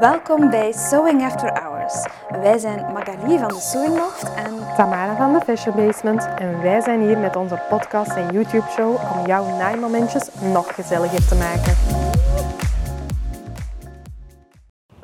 Welkom bij Sewing After Hours. Wij zijn Magali van de Sewing Loft en Tamara van de Fashion Basement en wij zijn hier met onze podcast en YouTube show om jouw naaimomentjes nog gezelliger te maken.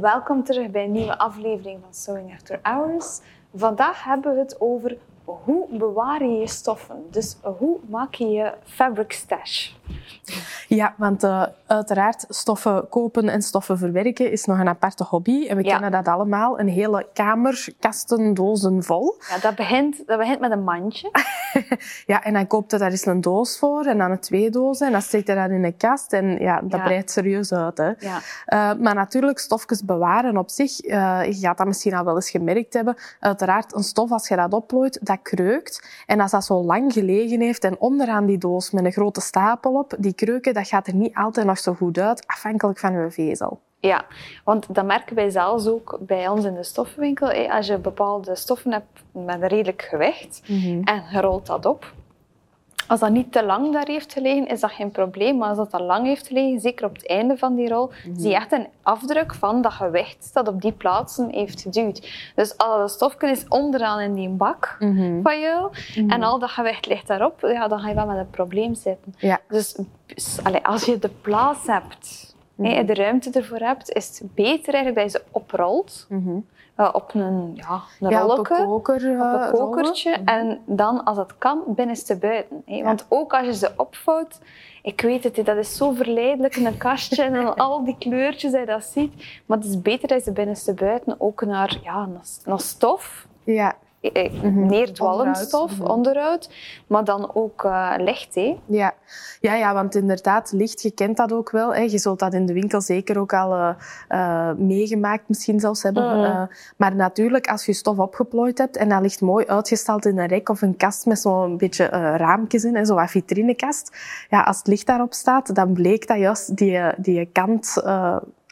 welkom terug bij een nieuwe aflevering van Sewing After Hours. Vandaag hebben we het over hoe bewaar je je stoffen. Dus hoe maak je je fabric stash? Ja, want uh, uiteraard stoffen kopen en stoffen verwerken is nog een aparte hobby. En we Ja. kennen dat allemaal. Een hele kamer, kasten, dozen vol. Ja, dat begint, dat begint met een mandje. Ja, en dan koopt je daar eens een doos voor en dan een twee dozen. En dan steekt je dat in een kast. En ja, dat Ja. breidt serieus uit. Hè. Ja. Uh, maar natuurlijk, stofjes bewaren op zich, uh, je gaat dat misschien al wel eens gemerkt hebben. Uiteraard, een stof, als je dat opplooit, dat kreukt. En als dat zo lang gelegen heeft en onderaan die doos met een grote stapel op, die kreuken, dat gaat er niet altijd nog zo goed uit, afhankelijk van je vezel. Ja, want dat merken wij zelfs ook bij ons in de stoffenwinkel. Als je bepaalde stoffen hebt met een redelijk gewicht en je rolt dat op. Als dat niet te lang daar heeft gelegen, is dat geen probleem. Maar als dat te lang heeft gelegen, zeker op het einde van die rol, zie je echt een afdruk van dat gewicht dat op die plaatsen heeft geduwd. Dus al dat stofje is onderaan in die bak Mhm. van jou en al dat gewicht ligt daarop, ja, dan ga je wel met een probleem zitten. Ja. Dus allee, als je de plaats hebt, hè, de ruimte ervoor hebt, is het beter eigenlijk dat je ze oprolt Mhm. op een, ja, een Ja, op een koker, op eh, een kokertje. En dan, als het kan, binnenste buiten. Hè. Want ook als je ze opvouwt, ik weet het, dat is zo verleidelijk in een kastje en dan al die kleurtjes dat je dat ziet. Maar het is beter dat je ze binnenste buiten ook naar, ja, naar, naar stof, Ja, eh, eh, neerdwallend Onderhoud. stof, Mhm. onderhoud, maar dan ook eh, licht. Hè. Ja. Ja, ja, want inderdaad, licht, je kent dat ook wel. Hè. Je zult dat in de winkel zeker ook al eh, meegemaakt misschien zelfs hebben. Mhm. Maar natuurlijk, als je stof opgeplooid hebt en dat ligt mooi uitgestald in een rek of een kast met zo'n beetje raampjes in, zo'n vitrinekast. Ja, als het licht daarop staat, dan bleek dat juist die, die kant...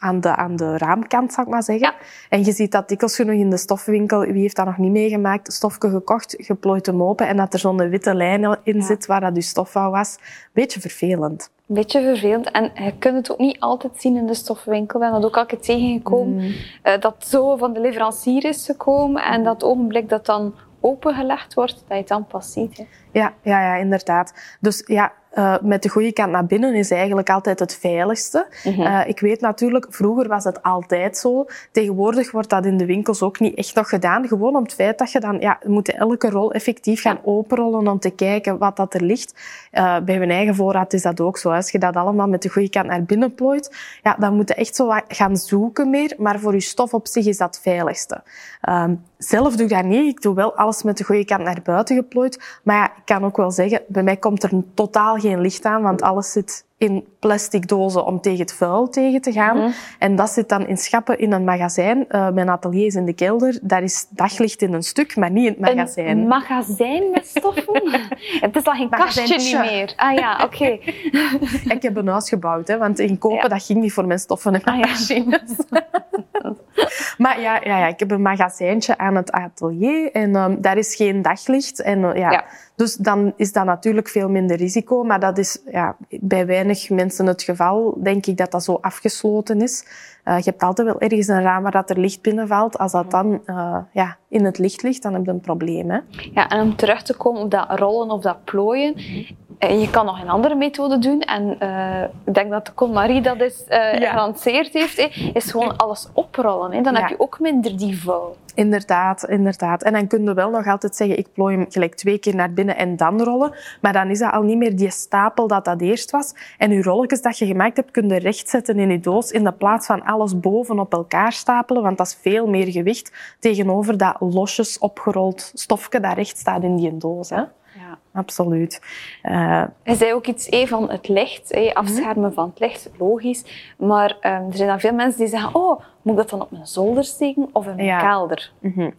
aan de, aan de raamkant, zou ik maar zeggen. Ja. En je ziet dat dikwijls genoeg in de stoffenwinkel, wie heeft dat nog niet meegemaakt, stofje gekocht, geplooid hem open en dat er zo'n witte lijn in Ja. zit waar dat je stof aan was. Beetje vervelend. Een beetje vervelend. En je kunt het ook niet altijd zien in de stoffenwinkel. We zijn dat ook al keer tegengekomen. eh, dat zo van de leverancier is gekomen. En dat ogenblik dat dan opengelegd wordt, dat je het dan pas ziet. Hè. Ja, ja, ja, inderdaad. Dus ja, eh, met de goede kant naar binnen is eigenlijk altijd het veiligste. Eh, ik weet natuurlijk, vroeger was het altijd zo. Tegenwoordig wordt dat in de winkels ook niet echt nog gedaan. Gewoon om het feit dat je dan, ja, moet elke rol effectief gaan openrollen om te kijken wat dat er ligt. Eh, bij mijn eigen voorraad is dat ook zo. Als je dat allemaal met de goede kant naar binnen plooit, ja, dan moet je echt zo wat gaan zoeken meer. Maar voor je stof op zich is dat het veiligste. Ehm, zelf doe ik dat niet. Ik doe wel alles met de goede kant naar buiten geplooid. Maar ja, ik kan ook wel zeggen, bij mij komt er totaal geen licht aan, want alles zit in plastic dozen om tegen het vuil tegen te gaan. En dat zit dan in schappen in een magazijn. Eh, mijn atelier is in de kelder. Daar is daglicht in een stuk, maar niet in het magazijn. Een magazijn met stoffen? het is al geen kastje niet meer. Ah ja, oké. Ik heb een huis gebouwd, hè, want inkopen Ja. dat ging niet voor mijn stoffen en Ah, ja. machines. maar ja, ja, ja, ik heb een magazijntje aan het atelier en ehm, daar is geen daglicht. En, eh, ja. Ja. Dus dan is dat natuurlijk veel minder risico, maar dat is ja, bij weinig mensen het geval, denk ik dat dat zo afgesloten is. Eh, je hebt altijd wel ergens een raam waar dat er licht binnenvalt. Als dat dan eh, ja, in het licht ligt, dan heb je een probleem. Hè? Ja, en om terug te komen op dat rollen of dat plooien. Je kan nog een andere methode doen. En eh, ik denk dat de Con-Marie dat is, eh Ja. gelanceerd heeft. is gewoon alles oprollen. Dan Ja. heb je ook minder die vuil. Inderdaad, inderdaad. En dan kun je wel nog altijd zeggen, ik plooi hem gelijk twee keer naar binnen en dan rollen. Maar dan is dat al niet meer die stapel dat dat eerst was. En je rolletjes dat je gemaakt hebt, kun je rechtzetten in je doos in de plaats van alles boven op elkaar stapelen. Want dat is veel meer gewicht tegenover dat losjes opgerold stofje dat recht staat in die doos. Hè? Ja. Absoluut. Eh, Hij zei ook iets eh, van het licht, eh, afschermen van het licht, logisch. Maar eh, er zijn dan veel mensen die zeggen, oh, moet ik dat dan op mijn zolder steken of in mijn Ja. kelder? Mhm.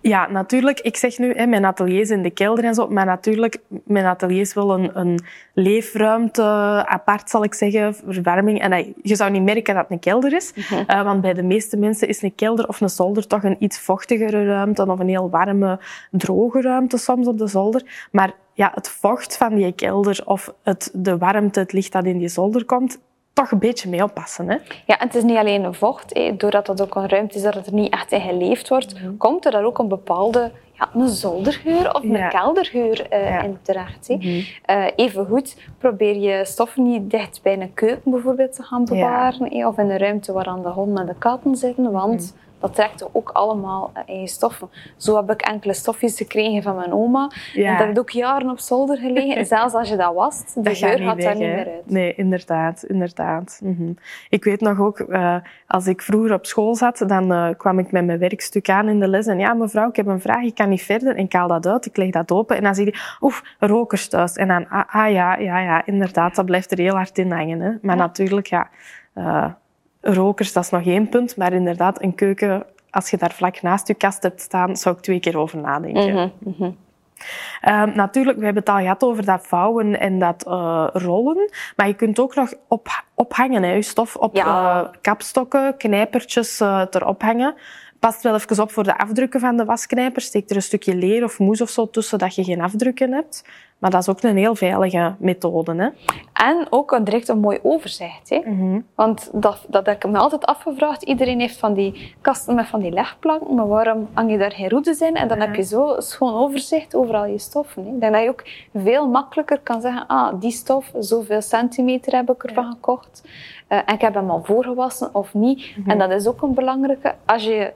Ja, natuurlijk. Ik zeg nu, hè, mijn atelier is in de kelder en zo. Maar natuurlijk, mijn atelier is wel een, een leefruimte apart, zal ik zeggen. Verwarming. En dat, je zou niet merken dat het een kelder is. Eh, want bij de meeste mensen is een kelder of een zolder toch een iets vochtigere ruimte. Of een heel warme, droge ruimte soms op de zolder. Maar ja, het vocht van die kelder of het, de warmte, het licht dat in die zolder komt, toch een beetje mee oppassen. Hè? Ja, en het is niet alleen een vocht. Hè. Doordat het ook een ruimte is dat het er niet echt in geleefd wordt, Mhm. komt er daar ook een bepaalde ja, een zoldergeur of een Ja. keldergeur Ja. in terecht. Mhm. Eh, evengoed, probeer je stoffen niet dicht bij een keuken bijvoorbeeld te gaan bewaren. hè, Of in een ruimte waar aan de hond en de katten zitten, want Mhm. Dat trekt ook allemaal eh, eigen stoffen. Zo heb ik enkele stofjes gekregen van mijn oma. Ja. En dat heeft ook jaren op zolder gelegen. Zelfs als je dat wast, de Dat geur gaat daar niet meer uit. Nee, inderdaad. inderdaad. Mhm. Ik weet nog ook, eh, als ik vroeger op school zat, dan eh, kwam ik met mijn werkstuk aan in de les. En ja, mevrouw, ik heb een vraag, ik kan niet verder. En ik haal dat uit, ik leg dat open. En dan zie je, oef, rokers thuis. En dan, ah, ah, ja, ja, ja, inderdaad, dat blijft er heel hard in hangen. Hè. Maar Ja. natuurlijk, ja, rokers, dat is nog één punt. Maar inderdaad, een keuken, als je daar vlak naast je kast hebt staan, zou ik twee keer over nadenken. Mhm, mhm. Ehm, natuurlijk, we hebben het al gehad over dat vouwen en dat eh, rollen. Maar je kunt ook nog op, ophangen, hè, je stof op Ja. eh, kapstokken, knijpertjes eh erop hangen. Past wel even op voor de afdrukken van de wasknijper. Steek er een stukje leer of moes of zo tussen, dat je geen afdrukken hebt. Maar dat is ook een heel veilige methode. Hè? En ook een direct een mooi overzicht. Hè. Mhm. Want dat, dat heb ik me altijd afgevraagd. Iedereen heeft van die kasten met van die legplanken, maar waarom hang je daar geen roedes in? En dan heb je zo een schoon overzicht over al je stoffen. Hè. Ik denk dat je ook veel makkelijker kan zeggen, ah, die stof, zoveel centimeter heb ik ervan gekocht. Eh, en ik heb hem al voorgewassen of niet. En dat is ook een belangrijke. Als je,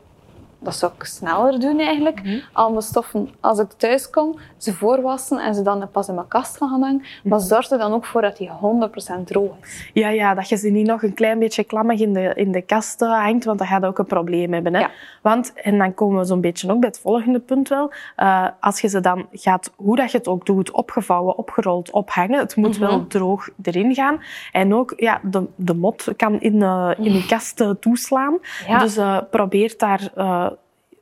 dat zou ik sneller doen eigenlijk, al mijn stoffen, als ik thuis kom, ze voorwassen en ze dan pas in mijn kast gaan hangen. Maar zorg er dan ook voor dat die 100% droog is. Ja, ja, dat je ze niet nog een klein beetje klammig in de, in de kast hangt, want dan gaat ook een probleem hebben. Hè? Ja. Want, en dan komen we zo'n beetje ook bij het volgende punt wel, eh, als je ze dan gaat, hoe dat je het ook doet, opgevouwen, opgerold, ophangen, het moet wel droog erin gaan. En ook, ja, de, de mot kan in, eh, in je kast eh, toeslaan. Ja. Dus probeer daar...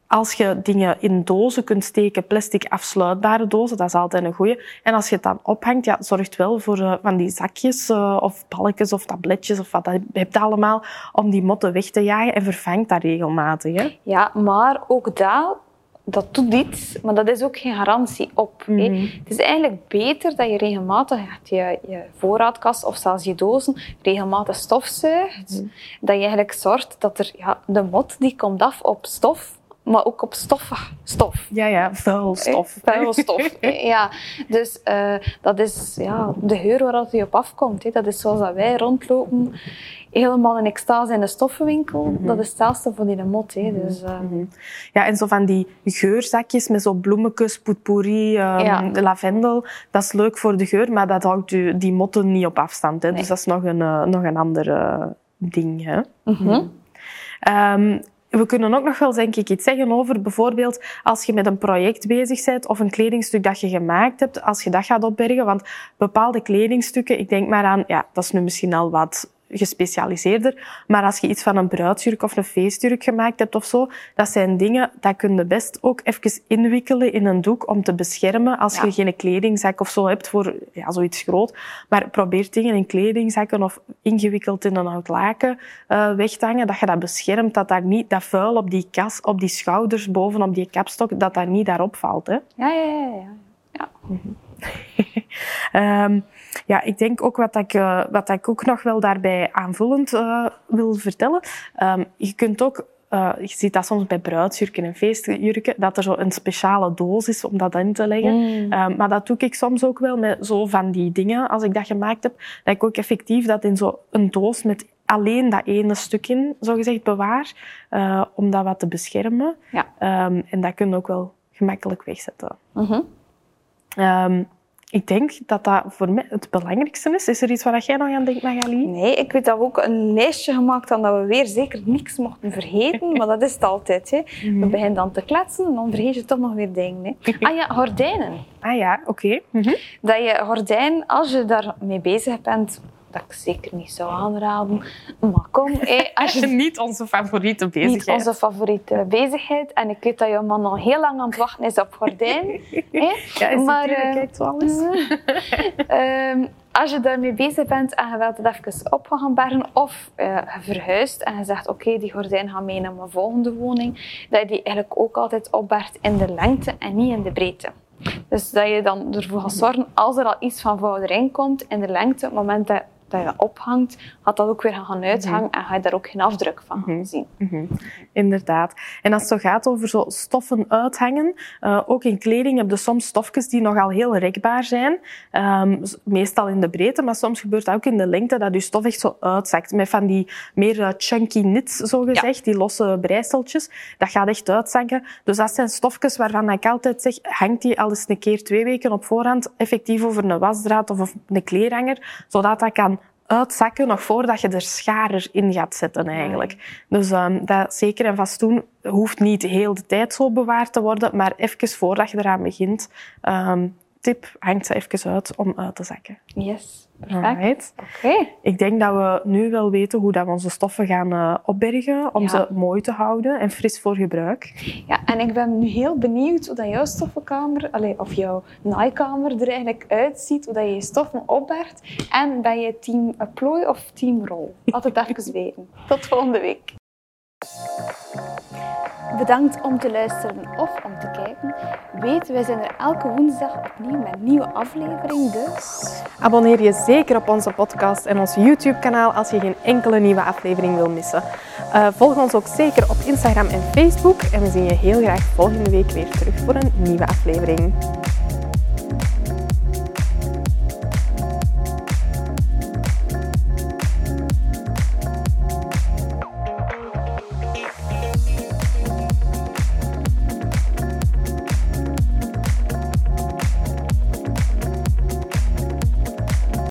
als je dingen in dozen kunt steken, plastic afsluitbare dozen, dat is altijd een goeie. En als je het dan ophangt, ja, zorg wel voor eh, van die zakjes eh, of balkjes of tabletjes of wat dat je hebt allemaal om die motten weg te jagen en vervangt dat regelmatig. Hè? Ja, maar ook dat, dat doet iets, maar dat is ook geen garantie op. Mhm. Het is eigenlijk beter dat je regelmatig je, je voorraadkast of zelfs je dozen regelmatig stofzuigt. Mhm. Dat je eigenlijk zorgt dat er, ja, de mot die komt af op stof, maar ook op stoffig stof. Ja, ja, vuil stof. Hè, Vuil stof. hè. ja, dus eh, dat is ja, de geur waar dat die op afkomt. Dat is zoals dat wij rondlopen, helemaal in extase in de stoffenwinkel. Dat is hetzelfde voor die mot. Hè. Dus, eh, Ja, en zo van die geurzakjes met zo bloemetjes, potpourri, ehm, Ja. lavendel. Dat is leuk voor de geur, maar dat houdt u, die motten niet op afstand. Hè? Nee. Dus dat is nog een, eh, nog een ander eh, ding. Hè? mhm. Ehm, we kunnen ook nog wel denk ik iets zeggen over bijvoorbeeld als je met een project bezig bent of een kledingstuk dat je gemaakt hebt, als je dat gaat opbergen. Want bepaalde kledingstukken, ik denk maar aan, ja, dat is nu misschien al wat gespecialiseerder, maar als je iets van een bruidsjurk of een feestjurk gemaakt hebt of zo, dat zijn dingen, dat kun je best ook even inwikkelen in een doek om te beschermen als Ja. je geen kledingzak of zo hebt voor ja, zoiets groot. Maar probeer dingen in kledingzakken of ingewikkeld in een oud laken eh, weg te hangen, dat je dat beschermt, dat daar niet dat vuil op die kas, op die schouders, bovenop die kapstok, dat dat niet daarop valt. Hè? ja, ja, ja. ja. ja. Ehm, ja, ik denk ook wat ik, eh, wat ik ook nog wel daarbij aanvullend eh, wil vertellen. Ehm, je kunt ook, eh, je ziet dat soms bij bruidsjurken en feestjurken, dat er zo een speciale doos is om dat in te leggen. Mm. Ehm, maar dat doe ik soms ook wel met zo van die dingen, als ik dat gemaakt heb, dat ik ook effectief dat in zo een doos met alleen dat ene stuk in, zogezegd, bewaar, eh, om dat wat te beschermen. Ja. Ehm, en dat kun je ook wel gemakkelijk wegzetten. Ehm, ik denk dat dat voor mij het belangrijkste is. Is er iets waar jij nog aan denkt, Magali? Nee, ik weet dat we ook een lijstje gemaakt hadden dat we weer zeker niks mochten vergeten, maar dat is het altijd. Hè. We beginnen dan te kletsen en dan vergeet je toch nog weer dingen. Hè. Ah ja, gordijnen. Ah ja, oké. Mhm. Dat je gordijn, als je daarmee bezig bent, dat ik zeker niet zou aanraden, maar kom, hè, als je Niet onze favoriete niet bezigheid. onze favoriete bezigheid. En ik weet dat je man al heel lang aan het wachten is op gordijn. hè. Ja, is Maar, maar, kijkt wel eens. Ehm, als je daarmee bezig bent en je wilt het even op gaan bergen of je verhuist en je zegt oké, die gordijn gaat mee naar mijn volgende woning, dat je die eigenlijk ook altijd opbergt in de lengte en niet in de breedte. Dus dat je dan ervoor gaat zorgen, als er al iets van vouw erin komt in de lengte, op het moment dat dat je ophangt, gaat dat ook weer gaan uithangen en ga je daar ook geen afdruk van gaan zien. Inderdaad. En als het zo gaat over zo stoffen uithangen, uh, ook in kleding heb je soms stofjes die nogal heel rekbaar zijn. Um, meestal in de breedte, maar soms gebeurt dat ook in de lengte, dat je stof echt zo uitzakt. Met van die meer uh, chunky knits, zo gezegd, die losse breiseltjes. Dat gaat echt uitzakken. Dus dat zijn stofjes waarvan ik altijd zeg, hangt die al eens een keer twee weken op voorhand effectief over een wasdraad of een kleerhanger, zodat dat kan uitzakken nog voordat je er scharer in gaat zetten eigenlijk. Dus um, dat zeker en vast doen hoeft niet heel de tijd zo bewaard te worden, maar even voordat je eraan begint, um, tip hangt ze even uit om uit te zakken. Yes. Perfect. Oké. Ik denk dat we nu wel weten hoe dat we onze stoffen gaan uh, opbergen om ze mooi te houden en fris voor gebruik. Ja, en ik ben nu heel benieuwd hoe dat jouw stoffenkamer, allez, of jouw naaikamer er eigenlijk uitziet, hoe dat je je stoffen opbergt. En ben je team plooi of team rol? Het even weten. Tot volgende week. Bedankt om te luisteren of om te kijken. Weet, wij zijn er elke woensdag opnieuw met een nieuwe aflevering, dus... Abonneer je zeker op onze podcast en ons YouTube-kanaal als je geen enkele nieuwe aflevering wil missen. Uh, volg ons ook zeker op Instagram en Facebook en we zien je heel graag volgende week weer terug voor een nieuwe aflevering.